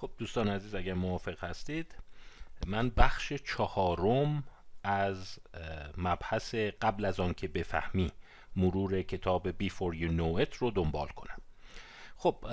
خب دوستان عزیز اگر موافق هستید من بخش چهارم از مبحث قبل از آن که بفهمی مرور کتاب Before You Know It رو دنبال کنم. خب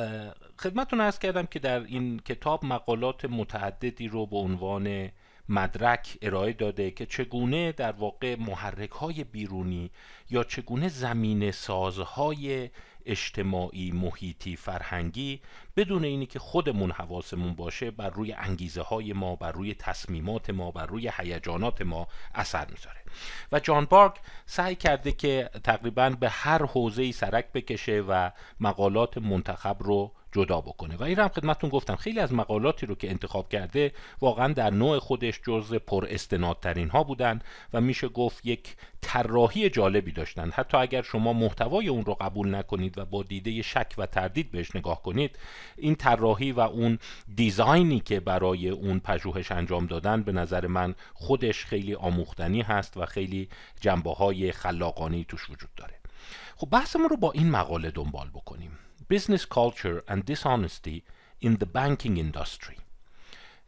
خدمتون ارز کردم که در این کتاب مقالات متعددی رو به عنوان مدرک ارائه داده که چگونه در واقع محرک های بیرونی یا چگونه زمین سازهای اجتماعی محیطی فرهنگی بدون اینی که خودمون حواسمون باشه بر روی انگیزه های ما بر روی تصمیمات ما بر روی هیجانات ما اثر می‌ذاره. و جان بارک سعی کرده که تقریبا به هر حوزه سرک بکشه و مقالات منتخب رو جدا بکنه. و این هم خدمتتون گفتم خیلی از مقالاتی رو که انتخاب کرده واقعا در نوع خودش جز پر استنادترین ها بودن و میشه گفت یک طراحی جالبی داشتن. حتی اگر شما محتوای اون رو قبول نکنید و با دیده شک و تردید بهش نگاه کنید این طراحی و اون دیزاینی که برای اون پژوهش انجام دادن به نظر من خودش خیلی آموختنی هست و خیلی جنبه های توش وجود داره. خب بحثمون رو با این مقاله دنبال بکنیم. Business Culture and Dishonesty in the Banking Industry.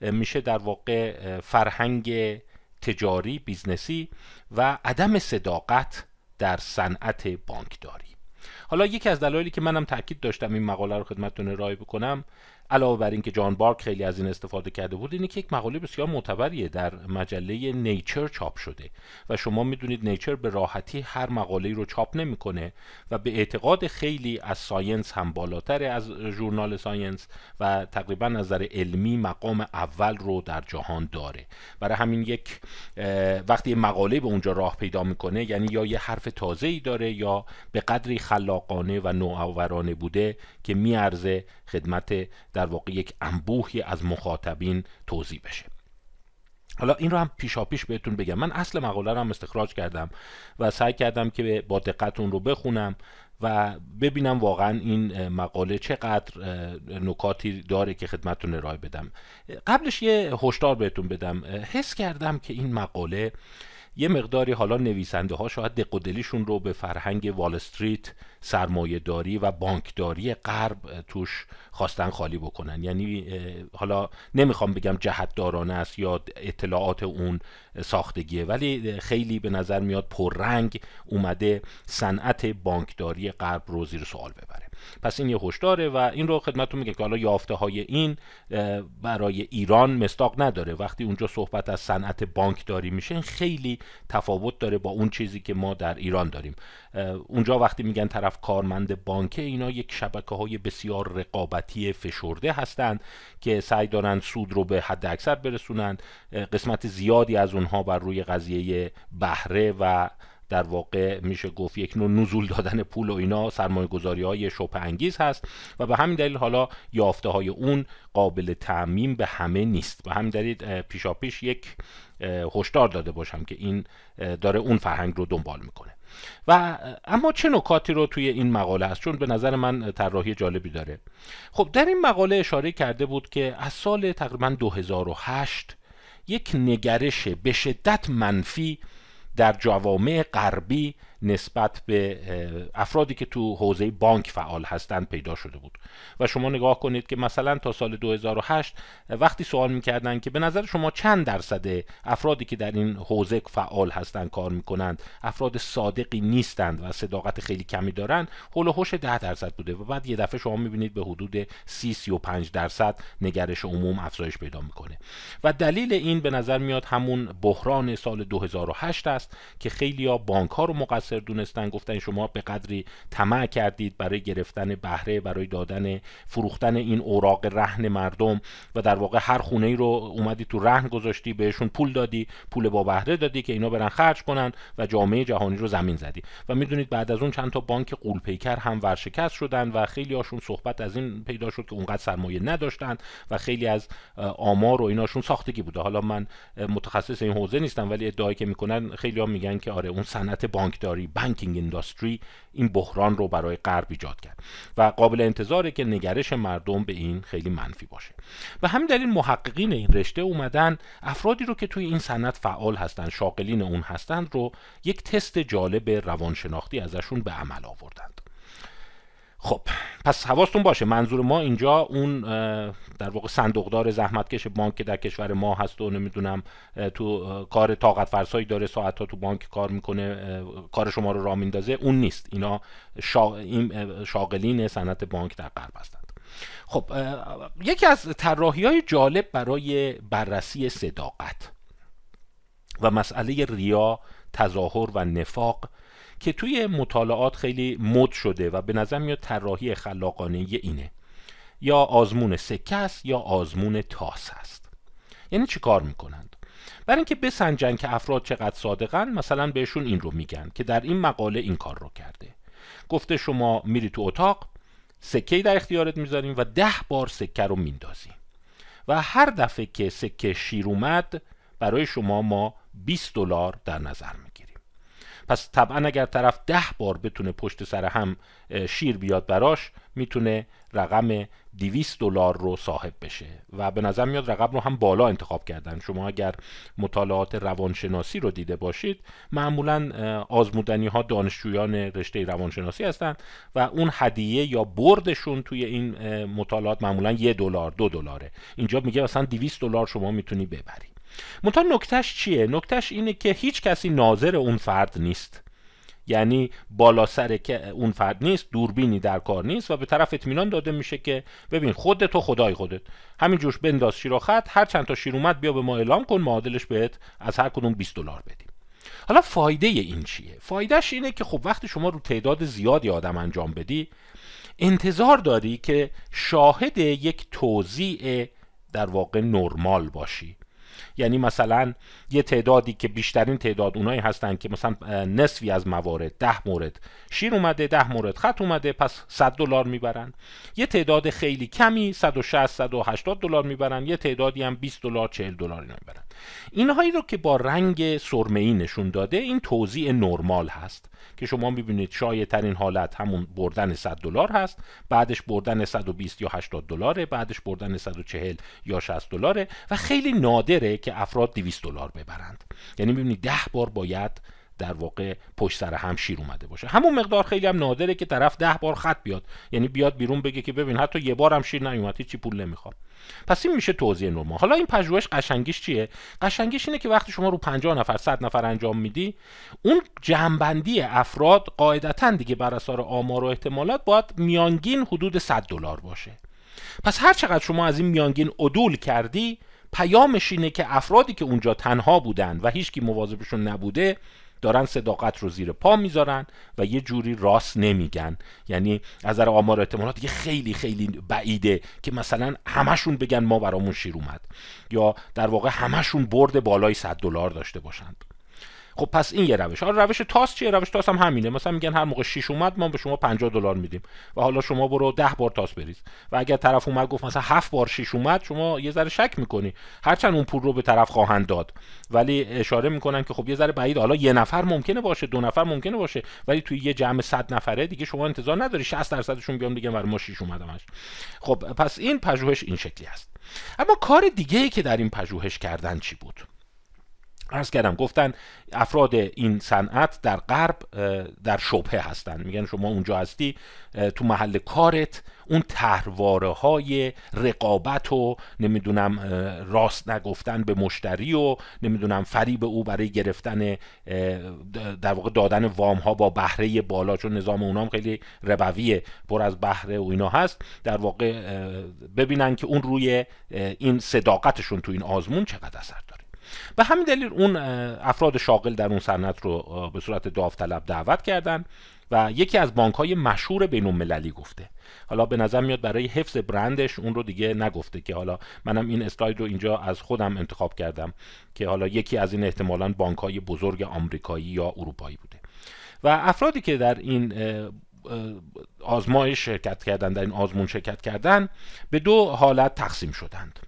میشه در واقع فرهنگ تجاری business ی و عدم صداقت در صنعت بانکداری. حالا یکی از دلایلی که منم تاکید داشتم این مقاله رو خدمتتون ارائه بکنم علاوه بر اینکه جان بارگ خیلی از این استفاده کرده بود اینه که یک مقاله بسیار معتبریه در مجله نیچر چاپ شده. و شما می‌دونید نیچر به راحتی هر مقاله رو چاپ نمی‌کنه و به اعتقاد خیلی از ساینس هم بالاتر از ژورنال ساینس و تقریبا نظر علمی مقام اول رو در جهان داره. برای همین یک وقتی مقاله به اونجا راه پیدا می‌کنه یعنی یا یه حرف تازه ای داره یا به قدری خلاقانه و نوآورانه بوده که میارزه خدمت در واقع یک انبوهی از مخاطبین توضیح بشه. حالا این رو هم پیشا پیش بهتون بگم. من اصل مقاله رو هم استخراج کردم و سعی کردم که با دقت اون رو بخونم و ببینم واقعا این مقاله چقدر نکاتی داره که خدمتتون ارائه بدم. قبلش یه هشدار بهتون بدم. حس کردم که این مقاله یه مقداری حالا نویسنده ها شاید دق و دلیشون رو به فرهنگ وال استریت سرمایه داری و بانکداری غرب توش خواستن خالی بکنن. یعنی حالا نمی‌خوام بگم جهتدارانه است یا اطلاعات اون ساختگیه ولی خیلی به نظر میاد پررنگ اومده صنعت بانکداری غرب رو زیر سوال ببره. پس این یه هشداره و این رو خدمتتون میگم که حالا یافته های این برای ایران مستاق نداره. وقتی اونجا صحبت از صنعت بانکداری میشه خیلی تفاوت داره با اون چیزی که ما در ایران داریم. اونجا وقتی میگن طرف کارمند بانکه اینا یک شبکه های بسیار رقابتی فشرده هستند که سعی دارن سود رو به حد اکثر برسونند قسمت زیادی از اونها بر روی قضیه بهره و در واقع میشه گفت یک نوع نزول دادن پول و اینا سرمایه گذاری های شبه انگیز هست و به همین دلیل حالا یافته های اون قابل تعمیم به همه نیست. به همین دلیل پیشا پیش یک هشدار داده باشم که این داره اون فرهنگ رو دنبال می‌کنه. و اما چه نکاتی رو توی این مقاله هست؟ چون به نظر من طراحی جالبی داره. خب در این مقاله اشاره کرده بود که از سال تقریبا 2008 یک نگرش به شدت منفی در جوامع غربی نسبت به افرادی که تو حوزه بانک فعال هستند پیدا شده بود. و شما نگاه کنید که مثلا تا سال 2008 وقتی سوال می‌کردن که به نظر شما چند درصد افرادی که در این حوزه فعال هستند کار می‌کنند افراد صادقی نیستند و صداقت خیلی کمی دارند هول و هوش 10 درصد بوده. و بعد یه دفعه شما می‌بینید به حدود 30 35 درصد نگرش عموم افزایش پیدا می‌کنه. و دلیل این به نظر میاد همون بحران سال 2008 است که خیلی بانک ها رو مقصر مقصر دونستن گفتن شما به قدری طمع کردید برای گرفتن بهره برای دادن فروختن این اوراق رهن مردم و در واقع هر خونه ای رو اومدی تو رهن گذاشتی بهشون پول دادی پول با بهره دادی که اینا برن خرج کنن و جامعه جهانی رو زمین زدی. و می‌دونید بعد از اون چند تا بانک قولپیکر هم ورشکست شدن و خیلی هاشون صحبت از این پیدا شد که اونقدر سرمایه نداشتن و خیلی از آمار و ایناشون ساختگی بوده. حالا من متخصص این حوزه نیستم ولی ادعایی که می‌کنن خیلی ها میگن که آره اون صنعت بانکداری بانکینگ اندستری این بحران رو برای غرب ایجاد کرد و قابل انتظاره که نگرش مردم به این خیلی منفی باشه. و همین دلیل محققین این رشته اومدن افرادی رو که توی این صنعت فعال هستند شاغلین اون هستند رو یک تست جالب روانشناختی ازشون به عمل آوردند. خب پس حواستون باشه منظور ما اینجا اون در واقع صندوقدار زحمتکش بانک که در کشور ما هست و نمی‌دونم تو کار طاقت فرسایی داره ساعت ها تو بانک کار می‌کنه کار شما رو را میندازه اون نیست. اینا شا... این شاغلین صنعت بانک در غرب هستند. خب یکی از طراحی های جالب برای بررسی صداقت و مسئله ریا تظاهر و نفاق که توی مطالعات خیلی مد شده و به نظر میاد طراحی خلاقانه اینه. یا آزمون سکه است یا آزمون تاس است. یعنی چی کار می‌کنند؟ برای اینکه بسنجن که افراد چقدر صادقن مثلا بهشون این رو میگن که در این مقاله این کار رو کرده. گفته شما میری تو اتاق سکه در اختیارت می‌ذاریم و ده بار سکه رو میندازیم. و هر دفعه که سکه شیر اومد برای شما ما 20 دلار در نظر می‌گیریم پس طبعا اگر طرف ده بار بتونه پشت سر هم شیر بیاد براش می‌تونه رقم 200 دلار رو صاحب بشه. و به نظر میاد رقم رو هم بالا انتخاب کردن. شما اگر مطالعات روانشناسی رو دیده باشید معمولا آزمودنی ها دانشجویان رشته روانشناسی هستند و اون هدیه یا بردشون توی این مطالعات معمولا یه دلار دو دلاره. اینجا میگه مثلا 200 دلار شما می‌تونی ببری. منتها نکتهش چیه؟ نکتهش اینه که هیچ کسی ناظر اون فرد نیست. یعنی بالا سر که اون فرد نیست دوربینی در کار نیست و به طرف اطمینان داده میشه که ببین خودت و خدای خودت. همین جوش بنداز شیر و خط هر چند تا شیر اومد بیا به ما اعلام کن معادلش بهت از هر کدوم 20 دلار بدیم. حالا فایده این چیه؟ فایدهش اینه که خب وقتی شما رو تعداد زیادی آدم انجام بدی انتظار داری که شاهد یک توضیع در واقع نرمال باشی. یعنی مثلا یه تعدادی که بیشترین تعداد اونایی هستن که مثلا نصفی از موارد ده مورد. شیر اومده ده مورد. خط اومده پس 100 دلار می‌برن. یه تعداد خیلی کمی 160 180 دلار می‌برن. یه تعدادی هم 20 دلار 40 دلار اینا می‌برن. اینهایی رو که با رنگ سرمه ای نشون داده این توزیع نرمال هست که شما می‌بینید شایع ترین حالت همون بردن 100 دلار هست بعدش بردن 120 یا 80 دلاره بعدش بردن 140 یا 60 دلاره و خیلی نادره که افراد 200 دلار ببرند. یعنی می‌بینید 10 بار باید در واقع پشت سر هم شیر اومده باشه. همون مقدار خیلی هم نادره که طرف ده بار خط بیاد. یعنی بیاد بیرون بگه که ببین حتی یه بار هم شیر نیومد چی پول نمی‌خوام. پس این میشه توضیح نرمال. حالا این پژوهش قشنگیش چیه؟ قشنگیش اینه که وقتی شما رو 50 نفر 100 نفر انجام میدی اون جمعبندی افراد قاعدتا دیگه بر اساس آمار و احتمالات باید میانگین حدود 100 دلار باشه. پس هر چقدر شما از این میانگین عدول کردی پیامش اینه که افرادی که اونجا تنها بودن و هیچکی مواظبشون نبوده دارن صداقت رو زیر پا می‌ذارن و یه جوری راست نمیگن. یعنی از نظر آمار احتمالات دیگه خیلی خیلی بعیده که مثلا همشون بگن ما برامون شیر اومد. یا در واقع همشون برد بالای 100 دلار داشته باشند. خب پس این یه روش. حالا روش تاس چیه؟ روش تاس هم همینه. مثلا میگن هر موقع 6 اومد ما به شما 50 دلار میدیم. و حالا شما برو 10 بار تاس بریز. و اگر طرف اومد گفت مثلا 7 بار 6 اومد شما یه ذره شک می‌کنی. هرچند اون پول رو به طرف خواهند داد. ولی اشاره می‌کنن که خب یه ذره بعید. حالا یه نفر ممکنه باشه دو نفر ممکنه باشه. ولی توی یه جمع 100 نفره دیگه شما انتظار نداری 60 درصدشون بیان بگن برای ما 6 اومدمش خب پس این پژوهش این شکلی است. اما کار دیگه ای که در این پژوهش کردن چی بود؟ ارز کردم گفتن افراد این صنعت در غرب در شبهه هستن میگن شما اونجا هستی تو محل کارت اون تهرواره های رقابت و نمی‌دونم راست نگفتن به مشتری و نمی‌دونم فریب او برای گرفتن در واقع دادن وام ها با بهره بالا چون نظام اونام خیلی ربویه پر از بهره و اینا هست. در واقع ببینن که اون روی این صداقتشون تو این آزمون چقدر اثر داره. به همین دلیل اون افراد شاغل در اون صنعت رو به صورت داوطلب دعوت کردن و یکی از بانک های مشهور بین المللی گفته. حالا به نظر میاد برای حفظ برندش اون رو دیگه نگفته که حالا منم این اسلاید رو اینجا از خودم انتخاب کردم که حالا یکی از این احتمالا بانک های بزرگ آمریکایی یا اروپایی بوده. و افرادی که در این آزمایش شرکت کردن در این آزمون شرکت کردن به دو حالت تقسیم شدند.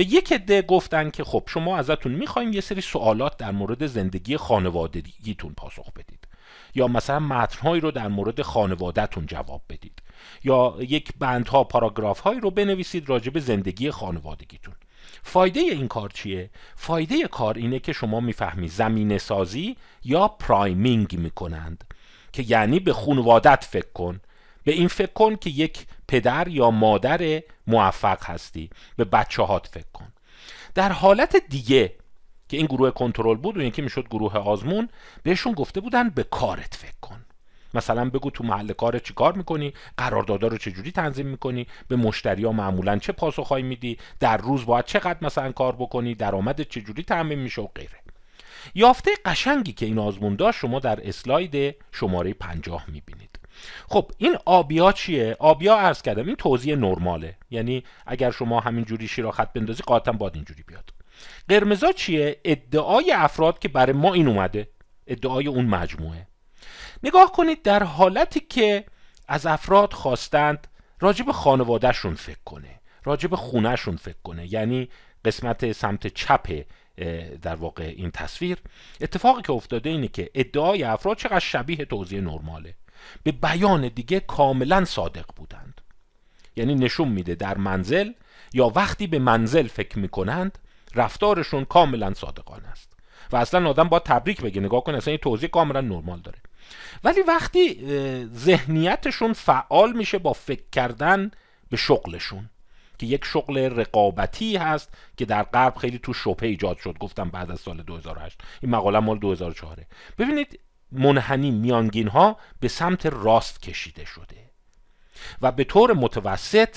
به یک عده گفتن که خب شما ازتون می‌خوایم یه سری سوالات در مورد زندگی خانوادگیتون پاسخ بدید. یا مثلا متنهایی رو در مورد خانوادهتون جواب بدید. یا یک بندها پاراگراف هایی رو بنویسید راجع به زندگی خانوادگیتون. فایده این کار چیه؟ فایده کار اینه که شما می‌فهمی زمینه سازی یا پرایمینگ می‌کنند. که یعنی به خانوادت فکر کن. به این فکر کن که یک پدر یا مادر موفق هستی. به بچه هات فکر کن. در حالت دیگه که این گروه کنترل بود و اینکه می‌شد گروه آزمون بهشون گفته بودن به کارت فکر کن. مثلا بگو تو محل کار چی کار می‌کنی قراردادا رو چجوری تنظیم می‌کنی به مشتریا معمولا چه پاسخهایی میدی در روز باید چقدر مثلا کار بکنی درآمد چجوری تعمین میشه و غیره. یافته قشنگی که این آزمون داشت شما در اسلاید شماره 50 می‌بینید. خب این آبیا چیه؟ آبیا عرض کردم این توضیح نرماله. یعنی اگر شما همین جوری شیرا خط بندازی قاطعا باید اینجوری بیاد. قرمزا چیه؟ ادعای افراد که برای ما این اومده. ادعای اون مجموعه. نگاه کنید در حالتی که از افراد خواستند راجب خانوادهشون فکر کنه راجب خونهشون فکر کنه. یعنی قسمت سمت چپ در واقع این تصویر. اتفاقی که افتاده اینه که ادعای افراد چقدر شبیه توضیح نرماله. به بیان دیگه کاملا صادق بودند. یعنی نشون میده در منزل یا وقتی به منزل فکر می‌کنند رفتارشون کاملا صادقانه است. و اصلا آدم باید تبریک بگه نگاه کن اصلا این توضیح کاملا نرمال داره. ولی وقتی ذهنیتشون فعال میشه با فکر کردن به شغلشون که یک شغل رقابتی هست که در غرب خیلی تو شبهه ایجاد شد. گفتم بعد از سال 2008 این مقاله مال 2004 ببینید منحنی میانگین ها به سمت راست کشیده شده و به طور متوسط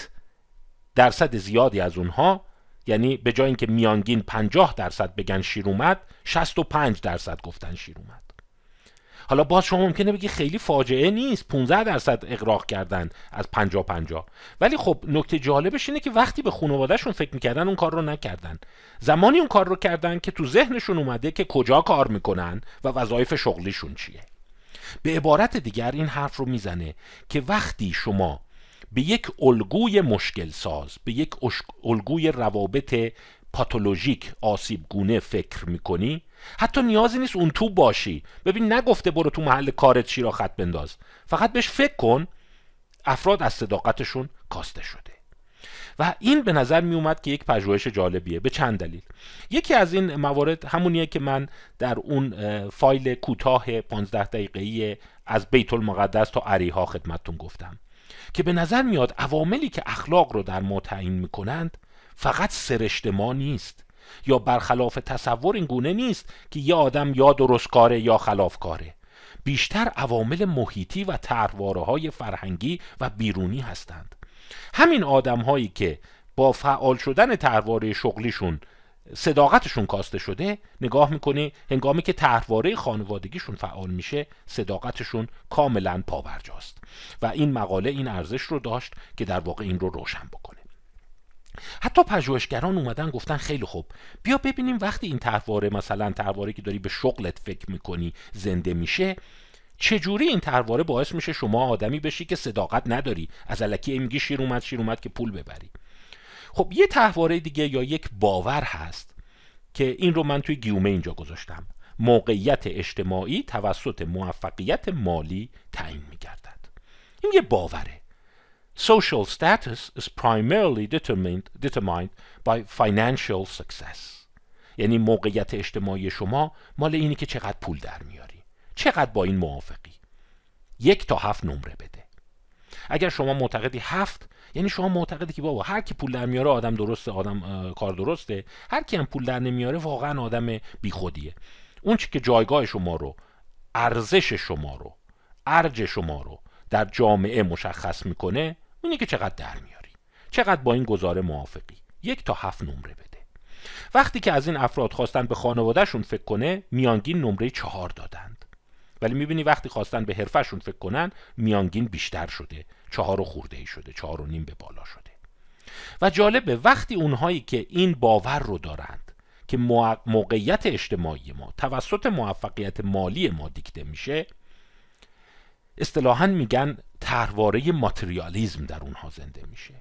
درصد زیادی از اونها یعنی به جای اینکه میانگین 50 درصد بگن شیر اومد 65 درصد گفتن شیر اومد. حالا باز شما ممکنه بگی خیلی فاجعه نیست 15 درصد اقراق کردن از 50 50 ولی خب نکته جالبش اینه که وقتی به خانوادهشون فکر می‌کردن اون کار رو نکردن. زمانی اون کار رو کردن که تو ذهنشون اومده که کجا کار می‌کنن و وظایف شغلیشون چیه. به عبارت دیگر این حرف رو می‌زنه که وقتی شما به یک الگوی مشکل ساز به یک الگوی روابط پاتولوژیک آسیب گونه فکر می‌کنی؟ حتی نیازی نیست اون تو باشی. ببین نگفته برو تو محل کارت چی خط بنداز. فقط بهش فکر کن. افراد از صداقتشون کاسته شده. و این به نظر می اومد که یک پژوهش جالبیه به چند دلیل. یکی از این موارد همونیه که من در اون فایل کوتاه 15 دقیقه‌ای از بیت المقدس تا عریها خدمتتون گفتم. که به نظر میاد عواملی که اخلاق رو در ما تعیین می‌کنند فقط سرشت ما نیست. یا برخلاف تصور این گونه نیست که یه آدم یا درست کاره یا خلاف کاره. بیشتر عوامل محیطی و طرحواره های فرهنگی و بیرونی هستند. همین آدم هایی که با فعال شدن طرحواره شغلیشون صداقتشون کاسته شده نگاه می‌کنه هنگامی که طرحواره خانوادگیشون فعال میشه صداقتشون کاملا پاورجاست. و این مقاله این ارزش رو داشت که در واقع این رو روشن بکنه. حتی پژوهشگران اومدن گفتن خیلی خوب. بیا ببینیم وقتی این طرحواره مثلا طرحواره که داری به شغلت فکر می‌کنی زنده میشه چجوری این طرحواره باعث میشه شما آدمی بشی که صداقت نداری؟ از الکی میگی شیر اومد شیر اومد که پول ببری. خب یه طرحواره دیگه یا یک باور هست که این رو من توی گیومه اینجا گذاشتم. موقعیت اجتماعی توسط موفقیت مالی تعیین میگردد. این یه باوره. Social status is primarily determined, determined by financial success. یعنی موقعیت اجتماعی شما مال اینی که چقدر پول در میاری. چقدر با این موافقی. یک تا هفت نمره بده. اگر شما معتقدی هفت یعنی شما معتقدی که بابا هر کی پول در میاره آدم درسته آدم کار درسته. هر کی هم پول در نمیاره واقعا آدم بیخودیه. اون چی که جایگاه شما رو ارزش شما رو ارج شما رو در جامعه مشخص می‌کنه اینه که چقدر در میاری. چقدر با این گزاره موافقی. یک تا هفت نمره بده. وقتی که از این افراد خواستن به خانوادهشون فکر کنه میانگین نمره چهار دادند. ولی می‌بینی وقتی خواستن به حرفشون فکر کنن میانگین بیشتر شده. چهار و خورده ای شده چهار و نیم به بالا شده. و جالبه وقتی اونهایی که این باور رو دارند که موقعیت اجتماعی ما توسط موفقیت مالی ما دیکته میشه اصطلاحا میگن طرحواره ماتریالیزم در اونها زنده میشه.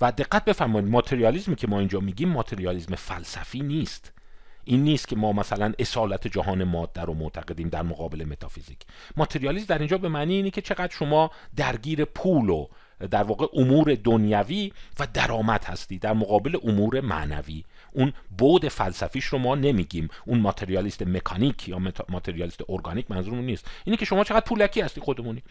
و دقت بفرمایید ماتریالیزمی که ما اینجا میگیم ماتریالیزم فلسفی نیست. این نیست که ما مثلا اصالت جهان ماده رو معتقدیم در مقابل متافیزیک. ماتریالیسم در اینجا به معنی اینه که چقدر شما درگیر پول و در واقع امور دنیوی و درآمد هستی در مقابل امور معنوی. اون بود فلسفیش رو ما نمیگیم. اون ماتریالیست مکانیک یا ماتریالیست ارگانیک منظورمون نیست. اینه که شما چقدر پولکی هستی خودمونی.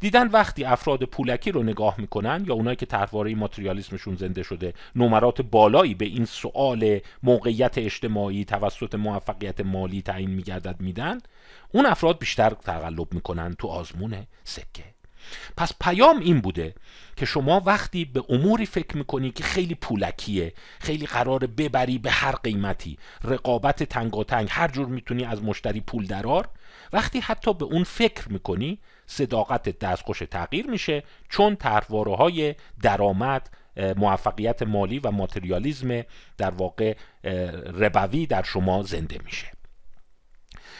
دیدن وقتی افراد پولکی رو نگاه می‌کنن یا اونایی که طرحواره ماتریالیسمشون زنده شده نمرات بالایی به این سوال موقعیت اجتماعی توسط موفقیت مالی تعیین میگردد میدن اون افراد بیشتر تقلب می‌کنن تو آزمون سکه. پس پیام این بوده که شما وقتی به اموری فکر می‌کنی که خیلی پولکیه خیلی قرار ببری به هر قیمتی رقابت تنگاتنگ هر جور می‌تونی از مشتری پول درار وقتی حتی به اون فکر می‌کنی صداقت دستخوش تغییر میشه چون طرحواره های درآمد موفقیت مالی و ماتریالیزم در واقع ربوی در شما زنده میشه.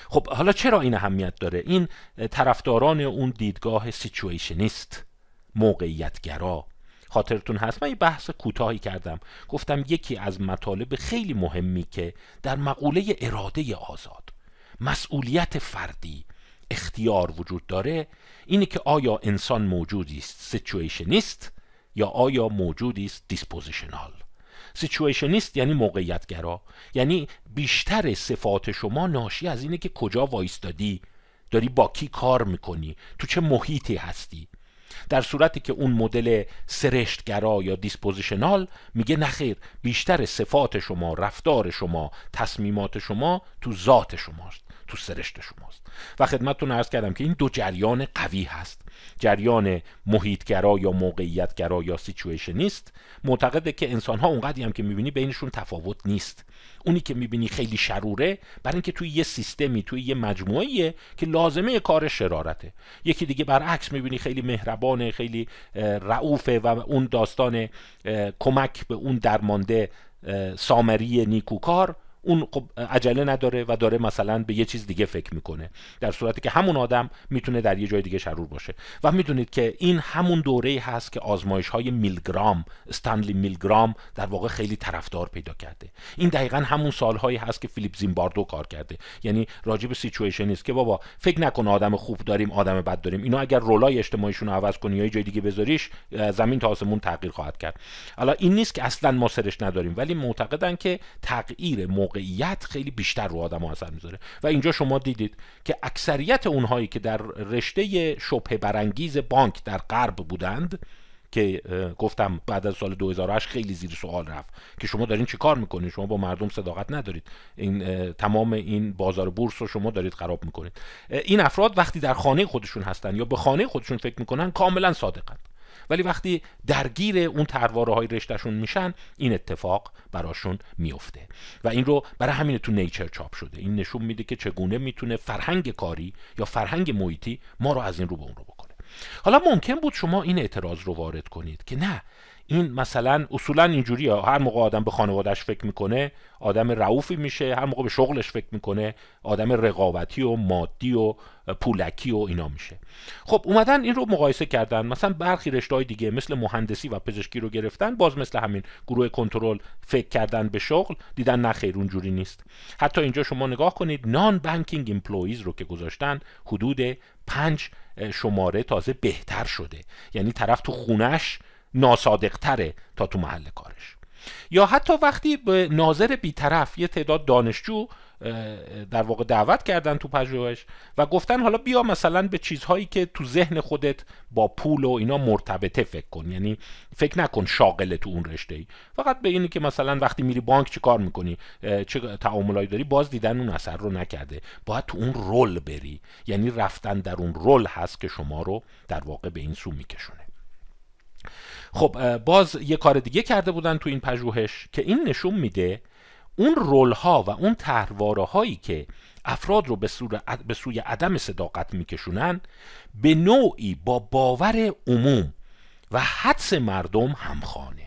خب حالا چرا این اهمیت داره؟ این طرفداران اون دیدگاه سیچویشنیست موقعیتگرا. خاطرتون هست؟ من یه بحث کوتاهی کردم. گفتم یکی از مطالب خیلی مهمی که در مقوله اراده آزاد مسئولیت فردی اختیار وجود داره اینه که آیا انسان موجودی است situationist یا آیا موجودی است dispositional؟ situationist یعنی موقعیتگرا. یعنی بیشتر صفات شما ناشی از اینه که کجا وایستادی. داری با کی کار می‌کنی؟ تو چه محیطی هستی؟ در صورتی که اون مدل سرشتگرا یا dispositional میگه نخیر بیشتر صفات شما رفتار شما تصمیمات شما تو ذات شماست تو سرشت شماست. و خدمتتون ارز کردم که این دو جریان قوی هست. جریان محیطگرا یا موقعیتگرا یا سیچویشنیست معتقده که انسان ها اونقدری هم که می‌بینی بینشون تفاوت نیست. اونی که می‌بینی خیلی شروره برای اینکه توی یه سیستمی توی یه مجموعه که لازمه کار شرارته. یکی دیگه برعکس می‌بینی خیلی مهربانه خیلی رعوفه و اون داستان کمک به اون درمانده سامری نیکوکار. اون خب عجله نداره و داره مثلا به یه چیز دیگه فکر می‌کنه. در صورتی که همون آدم می‌تونه در یه جای دیگه شرور باشه. و می‌دونید که این همون دوره هست که آزمایش های میلگرام استنلی میلگرام در واقع خیلی طرفدار پیدا کرده. این دقیقا همون سالهایی هست که فیلیپ زیمباردو کار کرده. یعنی راجب سیچویشن نیست که بابا فکر نکن آدم خوب داریم آدم بد داریم. اینا اگر رولای اجتماعیشون رو عوض کنی یا یه جای دیگه بذاریش زمین تا آسمون تغییر خواهد کرد. حالا این نیست که اصلا ما سرش نداریم ولی معتقدن که تغییر موقع موقعیت خیلی بیشتر رو آدم اثر می‌ذاره. و اینجا شما دیدید که اکثریت اونهایی که در رشته شبه برانگیز بانک در غرب بودند که گفتم بعد از سال 2008 خیلی زیر سوال رفت که شما دارین چی کار می‌کنید شما با مردم صداقت ندارید. این تمام این بازار بورس رو شما دارید خراب می‌کنید. این افراد وقتی در خانه خودشون هستن یا به خانه خودشون فکر می‌کنن کاملا صادقند ولی وقتی درگیر اون ترواره های رشتهشون میشن این اتفاق براشون میفته و این رو برای همین تو نیچر چاپ شده. این نشون میده که چگونه می‌تونه فرهنگ کاری یا فرهنگ محیطی ما رو از این رو به اون رو بکنه. حالا ممکن بود شما این اعتراض رو وارد کنید که نه این مثلا اصولا اینجوری هر موقع آدم به خانوادهش فکر می‌کنه آدم رعوفی میشه هر موقع به شغلش فکر می‌کنه آدم رقابتی و مادی و پولکی و اینا میشه. خب اومدن این رو مقایسه کردن. مثلا برخی رشته دیگه مثل مهندسی و پزشکی رو گرفتن باز مثل همین گروه کنترل فکر کردن به شغل دیدن نه خیر اونجوری نیست. حتی اینجا شما نگاه کنید non-banking employees رو که گذاشتن حدود پنج شماره تازه بهتر شده. یعنی طرف تو خونش ناصادقتره تا تو محل کارش. یا حتی وقتی به ناظر بیطرف یه تعداد دانشجو در واقع دعوت کردن تو پژوهش و گفتن حالا بیا مثلا به چیزهایی که تو ذهن خودت با پول و اینا مرتبطه فکر کن. یعنی فکر نکن شاغل تو اون رشته ای فقط به اینی که مثلا وقتی میری بانک چی کار می‌کنی؟ چه تعاملایی داری؟ باز دیدن اون اثر رو نکرده. باید تو اون رول بری. یعنی رفتن در اون رول هست که شما رو در واقع به این سو میکشونه. خب باز یه کار دیگه کرده بودن تو این پژوهش که این نشون میده اون رول ها و اون تحرواره هایی که افراد رو به, به سوی عدم صداقت میکشونن به نوعی با باور عموم و حدس مردم همخانه.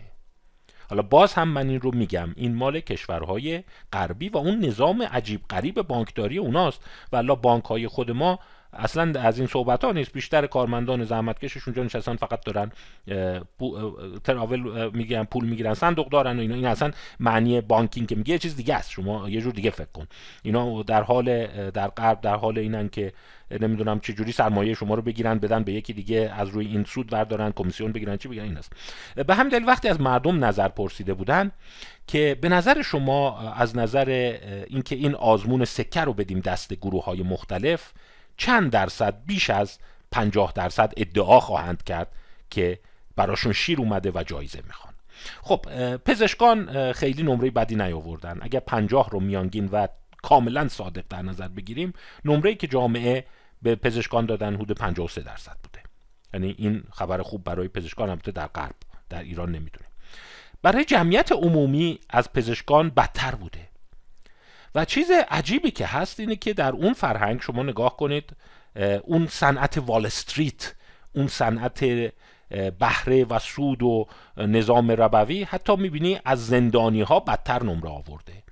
حالا باز هم من این رو میگم این مال کشورهای غربی و اون نظام عجیب غریب بانکداری اوناست. و بانک های خود ما اصلا از این صحبت ها نیست. بیشتر کارمندان زحمتکشش اونجا نشستن فقط دارن تراول می‌گیرن پول می‌گیرن صندوق دارن و اینا. این اصلا معنی بانکینگ که میگه چیز دیگه است. شما یه جور دیگه فکر کن. اینا در حال در غرب در حال اینن که نمی‌دونم چه جوری سرمایه شما رو بگیرن بدن به یکی دیگه از روی این سود بردارن کمیسیون بگیرن چی بگیرن این است. به همین دلیل وقتی از مردم نظر پرسیده بودن که به نظر شما از نظر اینکه این آزمون سکه رو بدیم دست گروه های مختلف چند درصد بیش از 50 درصد ادعا خواهند کرد که براشون شیر اومده و جایزه می‌خوان. خب پزشکان خیلی نمره بدی نیاوردن. اگر 50 رو میانگین و کاملا صادق در نظر بگیریم نمره که جامعه به پزشکان دادن حدود 53 درصد بوده. یعنی این خبر خوب برای پزشکان البته در غرب در ایران نمی‌دونیم. برای جمعیت عمومی از پزشکان بدتر بوده. و چیز عجیبی که هست اینه که در اون فرهنگ شما نگاه کنید اون صنعت وال استریت اون صنعت بهره و سود و نظام ربوی حتی می‌بینی از زندانی ها بدتر نمره آورده.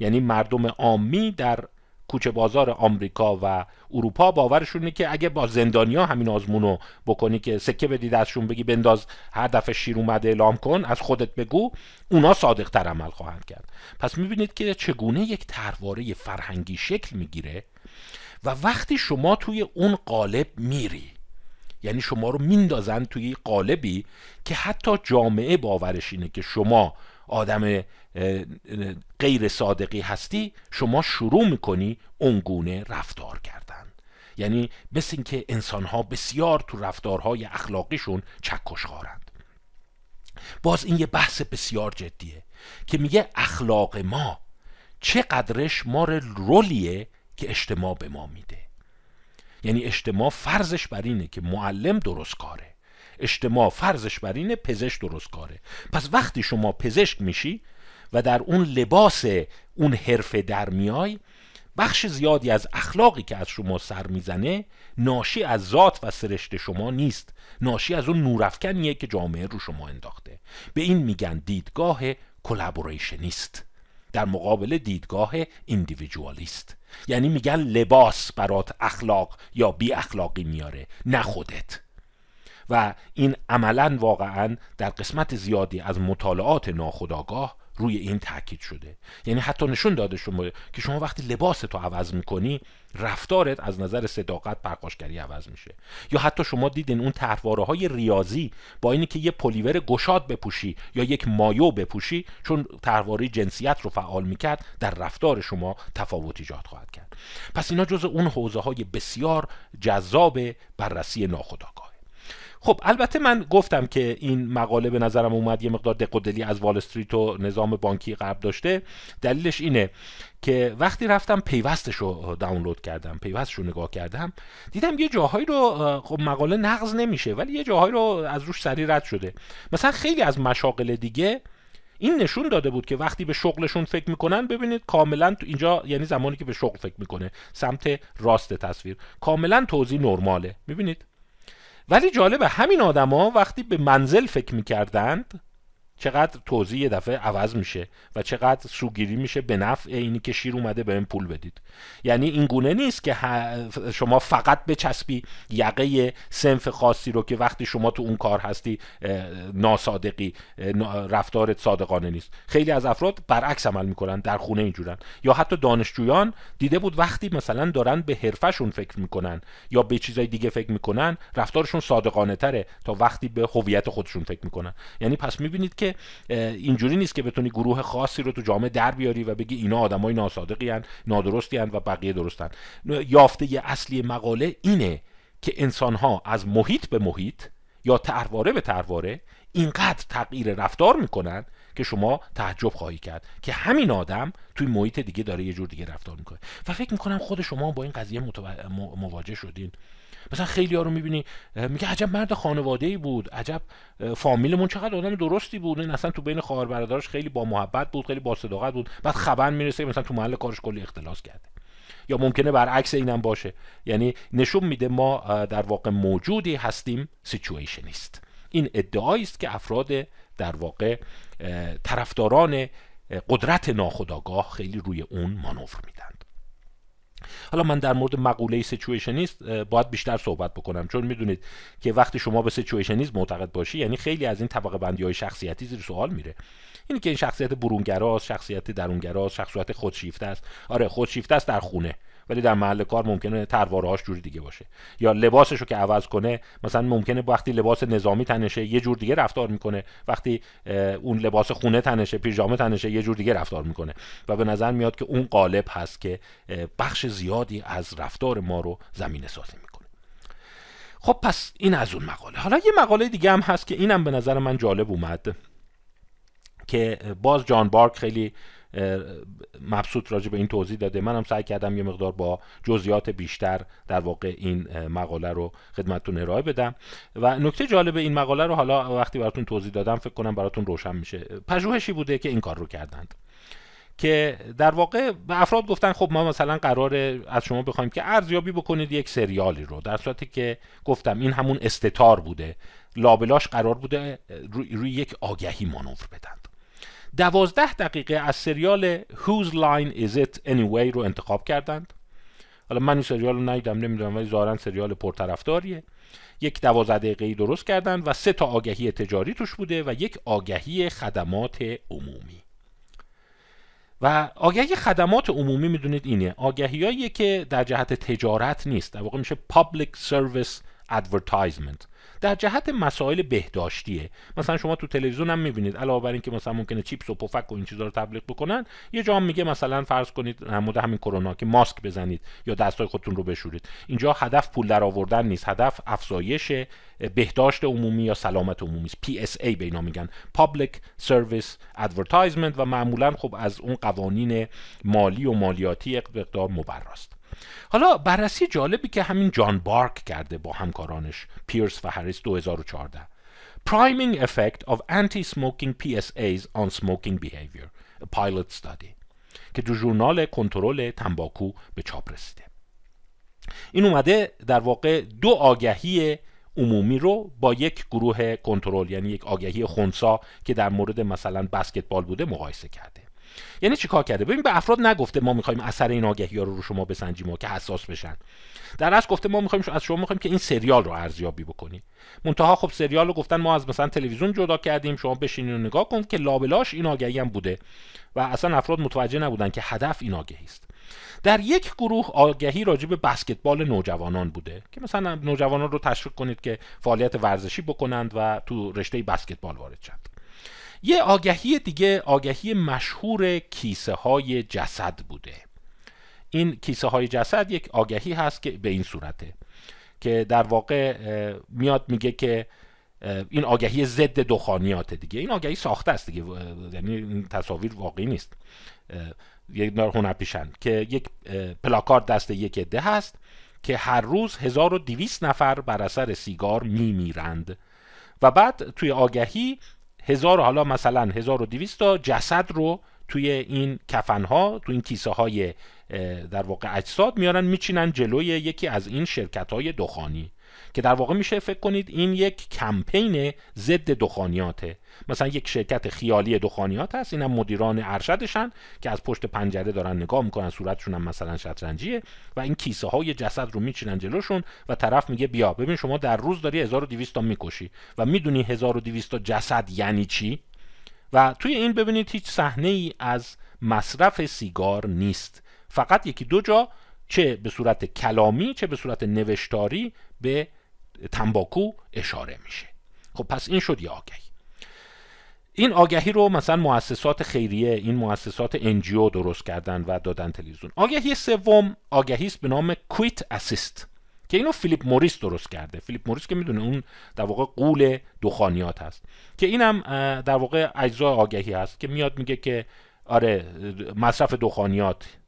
یعنی مردم عامی در کوچه بازار آمریکا و اروپا باورشونه که اگه با زندانیا همین آزمونو بکنی که سکه بدی دستشون بگی بنداز هر دفعه شیر اومده اعلام کن از خودت بگو اونا صادق تر عمل خواهند کرد. پس می‌بینید که چگونه یک ترواره فرهنگی شکل می‌گیره و وقتی شما توی اون قالب میری یعنی شما رو میندازن توی قالبی که حتی جامعه باورش اینه که شما آدم غیر صادقی هستی شما شروع می‌کنی اونگونه رفتار کردن. یعنی مثل اینکه انسان ها بسیار تو رفتارهای اخلاقیشون چکش خارند باز این یه بحث بسیار جدیه که میگه اخلاق ما چقدرش ما رولیه که اجتماع به ما میده. یعنی اجتماع فرضش بر اینه که معلم درست کاره. اجتماع فرضش بر اینه پزشک درست کاره. پس وقتی شما پزشک میشی و در اون لباس اون حرفه در میای بخش زیادی از اخلاقی که از شما سر می‌زنه ناشی از ذات و سرشت شما نیست. ناشی از اون نورافکنیه که جامعه رو شما انداخته. به این میگن دیدگاه collaborationist در مقابل دیدگاه individualist یعنی میگن لباس برات اخلاق یا بی اخلاقی میاره نه خودت. و این عملا واقعا در قسمت زیادی از مطالعات ناخودآگاه روی این تاکید شده. یعنی حتی نشون داده شما که شما وقتی لباس تو عوض می‌کنی رفتارت از نظر صداقت پرخاشگری عوض میشه. یا حتی شما دیدین اون طرحواره های ریاضی با اینی که یه پلیور گشاد بپوشی یا یک مایو بپوشی چون طرحواره جنسیت رو فعال می‌کرد در رفتار شما تفاوت ایجاد خواهد کرد. پس اینا جز اون حوزه های بسیار جذاب بررسی ناخودآگاه. خب البته من گفتم که این مقاله به نظرم اومد یه مقدار دقدلی از وال استریت و نظام بانکی غرب داشته. دلیلش اینه که وقتی رفتم پیوستش رو دانلود کردم پیوستش رو نگاه کردم دیدم یه جاهایی رو خب مقاله نقض نمیشه ولی یه جاهایی رو از روش سری رد شده. مثلا خیلی از مشاغل دیگه این نشون داده بود که وقتی به شغلشون فکر می‌کنن ببینید کاملا تو اینجا یعنی زمانی که به شغل فکر می‌کنه سمت راست تصویر کاملا توضیح نرماله. می‌بینید؟ ولی جالبه همین آدما وقتی به منزل فکر می‌کردند چقدر توضیح یه دفعه عوض میشه و چقدر سوگیری میشه به نفع اینی که شیر اومده به این پول بدید. یعنی این گونه نیست که شما فقط بچسبی یقه سنف خاصی رو که وقتی شما تو اون کار هستی ناصادقی رفتارت صادقانه نیست. خیلی از افراد برعکس عمل می‌کنن در خونه اینجورن. یا حتی دانشجویان دیده بود وقتی مثلا دارن به حرفشون فکر می‌کنن یا به چیزای دیگه فکر می‌کنن رفتارشون صادقانه تره تا وقتی به هویت خودشون فکر می‌کنن. یعنی پس می‌بینید که اینجوری نیست که بتونی گروه خاصی رو تو جامعه در بیاری و بگی اینا آدمای ناسادقی هن نادرستی هن و بقیه درستن. یافته اصلی مقاله اینه که انسان ها از محیط به محیط یا ترواره به ترواره اینقدر تغییر رفتار می‌کنن که شما تعجب خواهی کرد که همین آدم توی محیط دیگه داره یه جور دیگه رفتار می‌کنه. و فکر می‌کنم خود شما با این قضیه مواجه شدین. مثلا خیلی ها رو می‌بینی میگه عجب مرد خانواده ای بود عجب فامیلمون چقدر آدم درستی بود. این اصلا تو بین خواهر برادرش خیلی با محبت بود خیلی با صداقت بود. بعد خبر می‌رسه مثلا تو محل کارش کلی اختلاس کرده. یا ممکنه برعکس اینم باشه. یعنی نشون میده ما در واقع موجودی هستیم situationist این ادعایی است که افراد در واقع طرفداران قدرت ناخودآگاه خیلی روی اون مانور میدند حالا من در مورد مقوله situationist باید بیشتر صحبت بکنم. چون می‌دونید که وقتی شما به situationist معتقد باشی یعنی خیلی از این طبقه بندی های شخصیتی زیر سوال میره. اینی که این شخصیت برونگراست شخصیت درونگراست شخصیت خودشیفته است. آره خودشیفته است در خونه. ولی در محل کار ممکنه هاش جوری دیگه باشه. یا لباسش رو که عوض کنه مثلا ممکنه وقتی لباس نظامی تنشه یه جور دیگه رفتار می‌کنه. وقتی اون لباس خونه تنشه پیژامه تنشه یه جور دیگه رفتار می‌کنه. و به نظر میاد که اون قالب هست که بخش زیادی از رفتار ما رو زمینه سازی می‌کنه. خب پس این از اون مقاله. حالا یه مقاله دیگه هم هست که اینم به نظر من جالب اومد که باز جان بارک خیلی مبسوط راجع به این توضیح داده. منم سعی کردم یه مقدار با جزئیات بیشتر در واقع این مقاله رو خدمتتون ارائه بدم. و نکته جالب این مقاله رو حالا وقتی براتون توضیح دادم فکر کنم براتون روشن میشه. پژوهشی بوده که این کار رو کردند. که در واقع به افراد گفتن خب ما مثلا قرار از شما بخوایم که ارزیابی بکنید یک سریالی رو. در صورتی که گفتم این همون استتار بوده. لابلاش قرار بوده روی, روی یک آگهی مانور بدند. دوازده دقیقه از سریال Whose Line Is It Anyway رو انتخاب کردند. حالا من این سریال رو ندیدم نمی‌دونم ولی ظاهرا سریال پرطرفداریه. یک دوازده دقیقه ای درست کردند و سه تا آگهی تجاری توش بوده و یک آگهی خدمات عمومی. و آگهی خدمات عمومی می‌دونید اینه آگهیایی که در جهت تجارت نیست در واقع میشه Public Service Advertisement. در جهت مسائل بهداشتیه. مثلا شما تو تلویزیون هم می‌بینید علاوه بر اینکه مثلا ممکنه چیپس و پفک و این چیزا رو تبلیغ بکنن یه جا میگه مثلا فرض کنید در همین کرونا که ماسک بزنید یا دستای خودتون رو بشورید. اینجا هدف پول در آوردن نیست هدف افزایش بهداشت عمومی یا سلامت عمومی است. PSA به اینا میگن Public Service Advertisement و معمولا خب از اون قوانین مالی و مالیاتی اقدار مبراست حالا بررسی جالبی که همین جان بارک کرده با همکارانش پیرس و هریس 2014 Priming Effect of Anti-Smoking PSAs on Smoking Behavior. A Pilot Study. که تو ژورنال کنترل تنباکو به چاپ رسیده. این اومده در واقع دو آگهی عمومی رو با یک گروه کنترل یعنی یک آگهی خونسا که در مورد مثلا بسکتبال بوده مقایسه کرده. یعنی چیکار کرده؟ ببین به افراد نگفته ما می‌خوایم اثر این آگهی ها رو رو شما بسنجیم و که حساس بشن. در اصل گفته ما می‌خوایم از شما می‌خوایم که این سریال رو ارزیابی بکنید منتها خب سریال رو گفتن ما از مثلا تلویزیون جدا کردیم شما بشینید و نگاه کن که لابلاش این آگهی هم بوده. و اصلا افراد متوجه نبودن که هدف این آگهی است. در یک گروه آگهی راجع به بسکتبال نوجوانان بوده که مثلا نوجوانان رو تشویق کنید که فعالیت ورزشی بکنند و تو رشته بسکتبال وارد شند. یه آگهی دیگه آگهی مشهور کیسه های جسد بوده. این کیسه های جسد یک آگهی هست که به این صورته که در واقع میاد میگه که این آگهی ضد دخانیات دیگه. این آگهی ساخته است دیگه یعنی این تصاویر واقعی نیست. یک نار هنرپیشن که یک پلاکارد دست یک عده هست که هر روز 1200 نفر بر اثر سیگار میمیرند. و بعد توی آگهی هزار حالا مثلا 1200 تا جسد رو توی این کفنها توی این کیسه های در واقع اجساد میارن میچینن جلوی یکی از این شرکت های دخانی. که در واقع میشه فکر کنید این یک کمپین ضد دخانیاته. مثلا یک شرکت خیالی دخانیات هست اینم مدیران ارشدشن که از پشت پنجره دارن نگاه می‌کنن صورتشون هم مثلا شطرنجیه و این کیسه های جسد رو میچینن جلوشون و طرف میگه بیا ببین شما در روز داری 1200 تا می‌کشی و می‌دونی 1200 تا جسد یعنی چی؟ و توی این ببینید هیچ صحنه ای از مصرف سیگار نیست. فقط یکی دو جا چه به صورت کلامی چه به صورت نوشتاری به تنباکو اشاره میشه. خب پس این شد یه آگهی. این آگهی رو مثلا مؤسسات خیریه این مؤسسات انجیو درست کردن و دادن تلویزیون. آگهی سوم آگهی است به نام کویت اسیست که اینو فیلیپ موریس درست کرده. فیلیپ موریس که می‌دونه اون در واقع غول دخانیات هست. که اینم در واقع اجزای آگهی هست که میاد میگه که آره مصرف دخانیات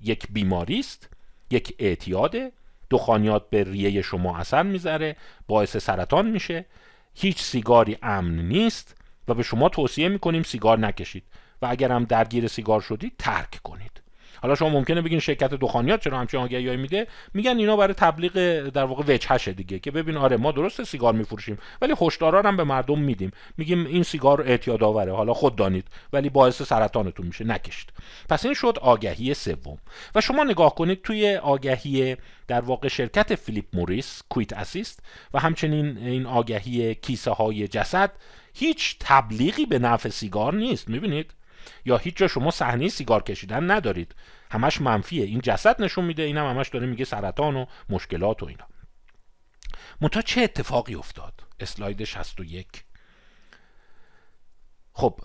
یک بیماری است یک اعتیاده دخانیات به ریه شما اثر می‌ذاره باعث سرطان میشه. هیچ سیگاری امن نیست و به شما توصیه می‌کنیم سیگار نکشید. و اگر هم درگیر سیگار شدید ترک کنید. حالا شما ممکنه بگین شرکت دخانیات چرا همچین آگهی میده؟ میگن اینا برای تبلیغ در واقع وجهشه دیگه که ببین آره ما درست سیگار میفروشیم ولی هشدارا هم به مردم میدیم. میگیم این سیگار اعتیاد آوره حالا خود دانید ولی باعث سرطانتون میشه. نکشید پس این شد آگهی سوم. و شما نگاه کنید توی آگهی در واقع شرکت فیلیپ موریس کویت اسیست و همچنین این آگهی کیسه های جسد هیچ تبلیغی به نفع سیگار نیست. می‌بینید؟ یا هیچ جا شما صحنه سیگار کشیدن ندارید. همش منفیه. این جسد نشون میده اینم همش داره میگه سرطان و مشکلات و اینا. منتها چه اتفاقی افتاد؟ اسلاید 61 خب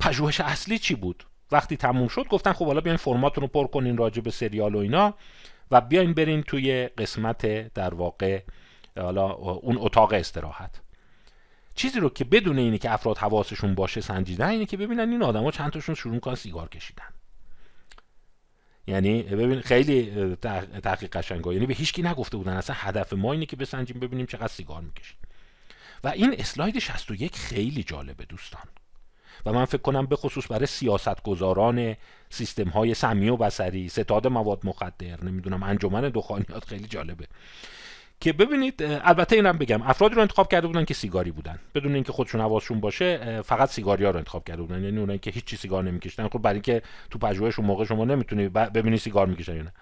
پژوهش اصلی چی بود؟ وقتی تموم شد گفتن خب حالا بیاین فرماتون رو پر کنین راجع به سریال و اینا و بیاین برین توی قسمت در واقع حالا اون اتاق استراحت. چیزی رو که بدون اینه که افراد حواسشون باشه سنجیدن اینه که ببینن این آدما چند تاشون شروع کن سیگار کشیدن. یعنی ببین خیلی تحقیق قشنگه. یعنی به هیچکی نگفته بودن. اصلا هدف ما اینه که بسنجیم ببینیم چقدر سیگار می‌کشید و این اسلاید 61 خیلی جالبه دوستان. و من فکر کنم به خصوص برای سیاستگزاران سیستم های سمی و بسری ستاد مواد مخدر نمی‌دونم انجمن دخانیات خیلی جالبه. که ببینید البته اینم بگم افرادی رو انتخاب کرده بودن که سیگاری بودن. بدون اینکه خودشون حواسشون باشه فقط سیگاری رو انتخاب کرده بودن. یعنی اونایی که هیچی سیگار نمیکشیدن. خب برای اینکه تو پژوهش اون موقع شما نمی‌تونی ببینی سیگار می‌کشن یا نه.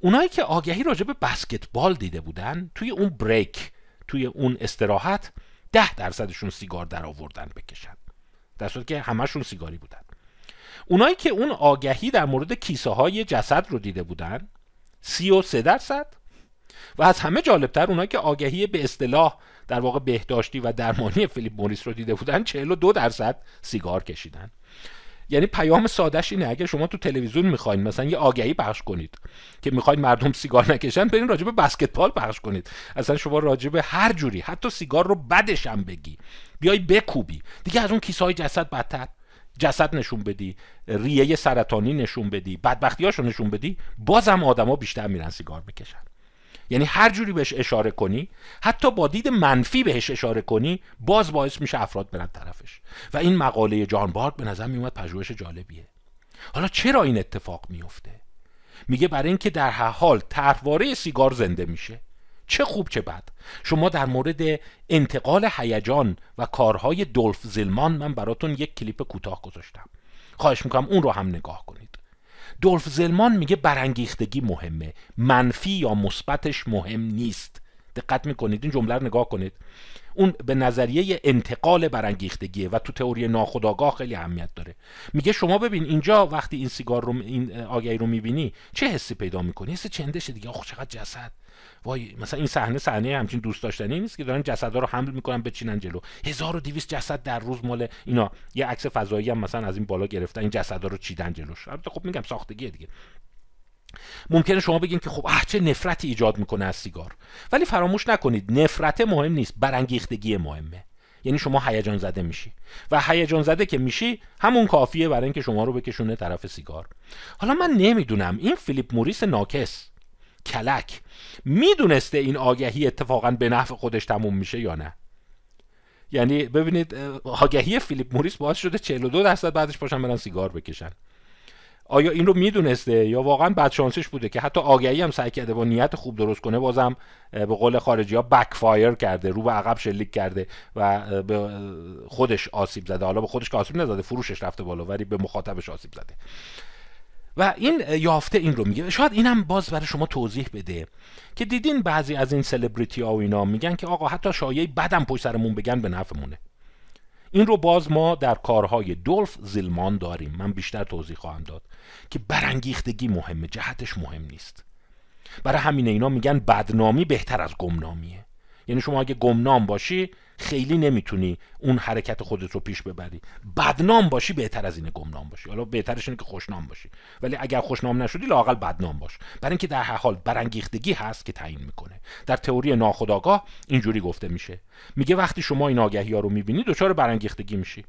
اونایی که آگهی راجع به بسکتبال دیده بودن توی اون بریک توی اون استراحت ده درصدشون سیگار در آوردن بکشن. در صورتی که همشون سیگاری بودن. اونایی که اون آگهی در مورد کیسه های جسد رو دیده بودن 33 درصد و از همه جالبتر اونایی که آگهی به اصطلاح در واقع بهداشتی و درمانی فیلیپ موریس رو دیده بودن 42 درصد سیگار کشیدن. یعنی پیام سادهش اینه اگه شما تو تلویزیون می‌خواین مثلا یه آگهی پخش کنید که می‌خواین مردم سیگار نکشن برین راجع به بسکتبال پخش کنید. اصلا شما راجع به هر جوری حتی سیگار رو بدش هم بگی. بیای بکوبی. دیگه از اون کیسه جسد بدتر. جسد نشون بدی ریه سرطانی نشون بدی بدبختیاشو نشون بدی بازم آدما بیشتر میرن سیگار می‌کشن. یعنی هر جوری بهش اشاره کنی حتی با دید منفی بهش اشاره کنی باز باعث میشه افراد برن طرفش. و این مقاله جان بارد به نظر میومد پژوهش جالبیه. حالا چرا این اتفاق میفته میگه برای اینکه در هر حال طرحواره سیگار زنده میشه. چه خوب چه بد. شما در مورد انتقال هیجان و کارهای دولف زلمان من براتون یک کلیپ کوتاه گذاشتم. خواهش می‌کنم اون رو هم نگاه کنید. دولف زلمان میگه برانگیختگی مهمه. منفی یا مثبتش مهم نیست. دقت می‌کنید؟ این جمله رو نگاه کنید. اون به نظریه انتقال برانگیختگیه و تو تئوری ناخودآگاه خیلی اهمیت داره. میگه شما ببین اینجا وقتی این سیگار رو این آگهی رو می‌بینی چه حسی پیدا می‌کنی؟ حس چندشه دیگه. آخ چقدر جسد. وای مثلا این صحنه صحنه همچین دوست داشتنی نیست که دارن جسدا رو حمل می‌کنن بچینن جلو. 1200 جسد در روز مال اینا. یه عکس فضایی هم مثلا از این بالا گرفتن این جسدا رو چیدن جلوش. البته خب میگم ساختگیه دیگه. ممکنه شما بگین که خب اه چه نفرتی ایجاد می‌کنه از سیگار؟ ولی فراموش نکنید نفرت مهم نیست برانگیختگی مهمه. یعنی شما هیجان زده میشی. و هیجان زده که میشی همون کافیه برای اینکه شما رو بکشونه طرف سیگار. حالا من نمی‌دونم این فیلیپ موریس ناکس کلک. می‌دونسته این آگهی اتفاقا به نفع خودش تموم میشه یا نه. یعنی ببینید آگهی فیلیپ موریس باعث شده 42 درصد بعدش باشن برن سیگار بکشن. آیا این رو می‌دونسته یا واقعا بد شانسش بوده که حتی آگهی هم سعی کرده با نیت خوب درست کنه بازم به قول خارجی ها بک فایر کرده رو به عقب شلیک کرده و به خودش آسیب زده. حالا به خودش که آسیب نزده فروشش رفته بالا ولی به مخاطبش آسیب زده. و این یافته این رو میگه. شاید اینم باز برای شما توضیح بده که دیدین بعضی از این سلبریتی ها و اینا میگن که آقا حتی شایعی بدم پشت سرمون بگن به نفعمونه. این رو باز ما در کارهای دولف زیلمان داریم. من بیشتر توضیح خواهم داد که برانگیختگی مهمه جهتش مهم نیست. برای همین اینا میگن بدنامی بهتر از گمنامیه. یعنی شما اگه گمنام باشی خیلی نمی‌تونی اون حرکت خودت رو پیش ببری. بدنام باشی بهتر از این گمنام باشی. حالا بهترش اینه که خوشنام باشی. ولی اگر خوشنام نشدی لاقل بدنام باش. برای اینکه در هر حال برانگیختگی هست که تعیین می‌کنه. در تئوری ناخودآگاه اینجوری گفته میشه. میگه وقتی شما این آگهی ها رو می‌بینی دچار برانگیختگی میشی.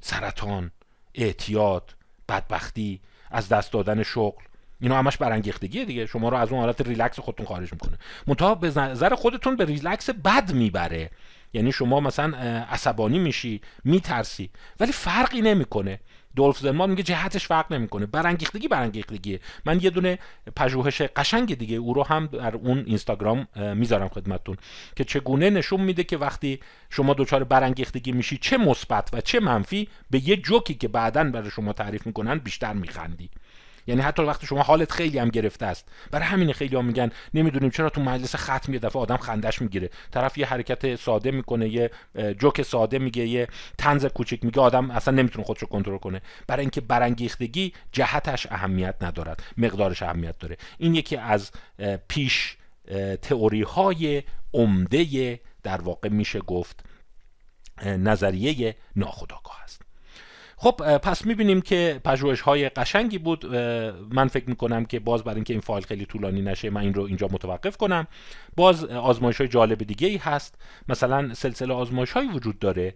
سرطان اعتیاد بدبختی از دست دادن شغل. اینا همش برانگیختگیه دیگه. شما رو از اون حالت ریلکس خودتون خارج می‌کنه. منتها به نظر خودتون به ریلکس بد می‌بره. یعنی شما مثلا عصبانی میشی میترسی. ولی فرقی نمی‌کنه. دولف زیلمان میگه جهتش فرق نمی‌کنه. برانگیختگی برانگیختگیه. من یه دونه پژوهش قشنگ دیگه او رو هم در اون اینستاگرام می‌ذارم خدمتتون که چگونه نشون میده که وقتی شما دچار برانگیختگی میشی چه مثبت و چه منفی به یه جوکی که بعدا برای شما تعریف می‌کنن بیشتر میخندی. یعنی حتی وقتی شما حالت خیلی هم گرفته است. برای همین خیلی هم میگن نمی‌دونیم چرا تو مجلس ختم یه دفعه آدم خندش می‌گیره. طرف یه حرکت ساده می‌کنه یه جوک ساده میگه یه تنز کوچیک میگه آدم اصلا نمی‌تونه خودش رو کنترل کنه. برای اینکه برانگیختگی جهتش اهمیت ندارد مقدارش اهمیت داره. این یکی از پیش تئوری های عمده در واقع میشه گفت نظریه ناخودآگاه است. خب پس می‌بینیم که پژوهش های قشنگی بود. من فکر می‌کنم که باز برای اینکه این فایل خیلی طولانی نشه من این رو اینجا متوقف کنم. باز آزمایش های جالب دیگه ای هست. مثلا سلسله آزمایش هایی وجود داره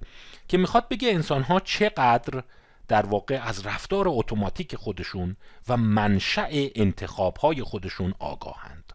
که می‌خواد بگه انسان ها چقدر در واقع از رفتار اتوماتیک خودشون و منشأ انتخاب های خودشون آگاهند.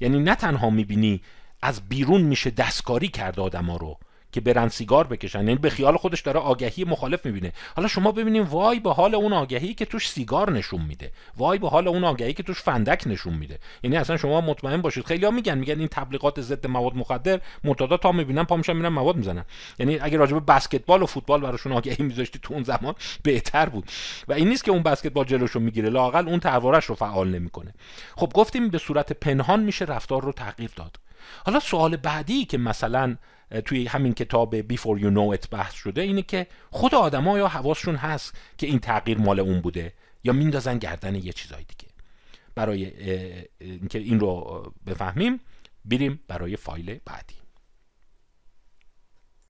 یعنی نه تنها می‌بینی از بیرون میشه دستکاری کرد آدما رو که برن سیگار بکشن. یعنی به خیال خودش داره آگهی مخالف می‌بینه. حالا شما ببینیم وای به حال اون آگهی که توش سیگار نشون میده. وای به حال اون آگهی که توش فندک نشون میده. یعنی اصلا شما مطمئن باشید. خیلی ها میگن میگن این تبلیغات ضد مواد مخدر معتادا تا می‌بینن پا میشن میرن مواد می‌زنن. یعنی اگه راجع به بسکتبال و فوتبال براشون آگهی میذاشتی تو اون زمان بهتر بود. و این نیست که اون بسکتبال جلوشو می‌گیره. لاقل اون تحوارش رو فعال نمی‌کنه. خب گفتیم به صورت پنهان میشه رفتار رو تغییر داد. حالا سوال بعدی که مثلا توی همین کتاب Before You Know It بحث شده اینه که خود آدما یا حواسشون هست که این تغییر مال اون بوده یا میندازن گردن یه چیزای دیگه. برای اینکه این رو بفهمیم بریم برای فایل بعدی.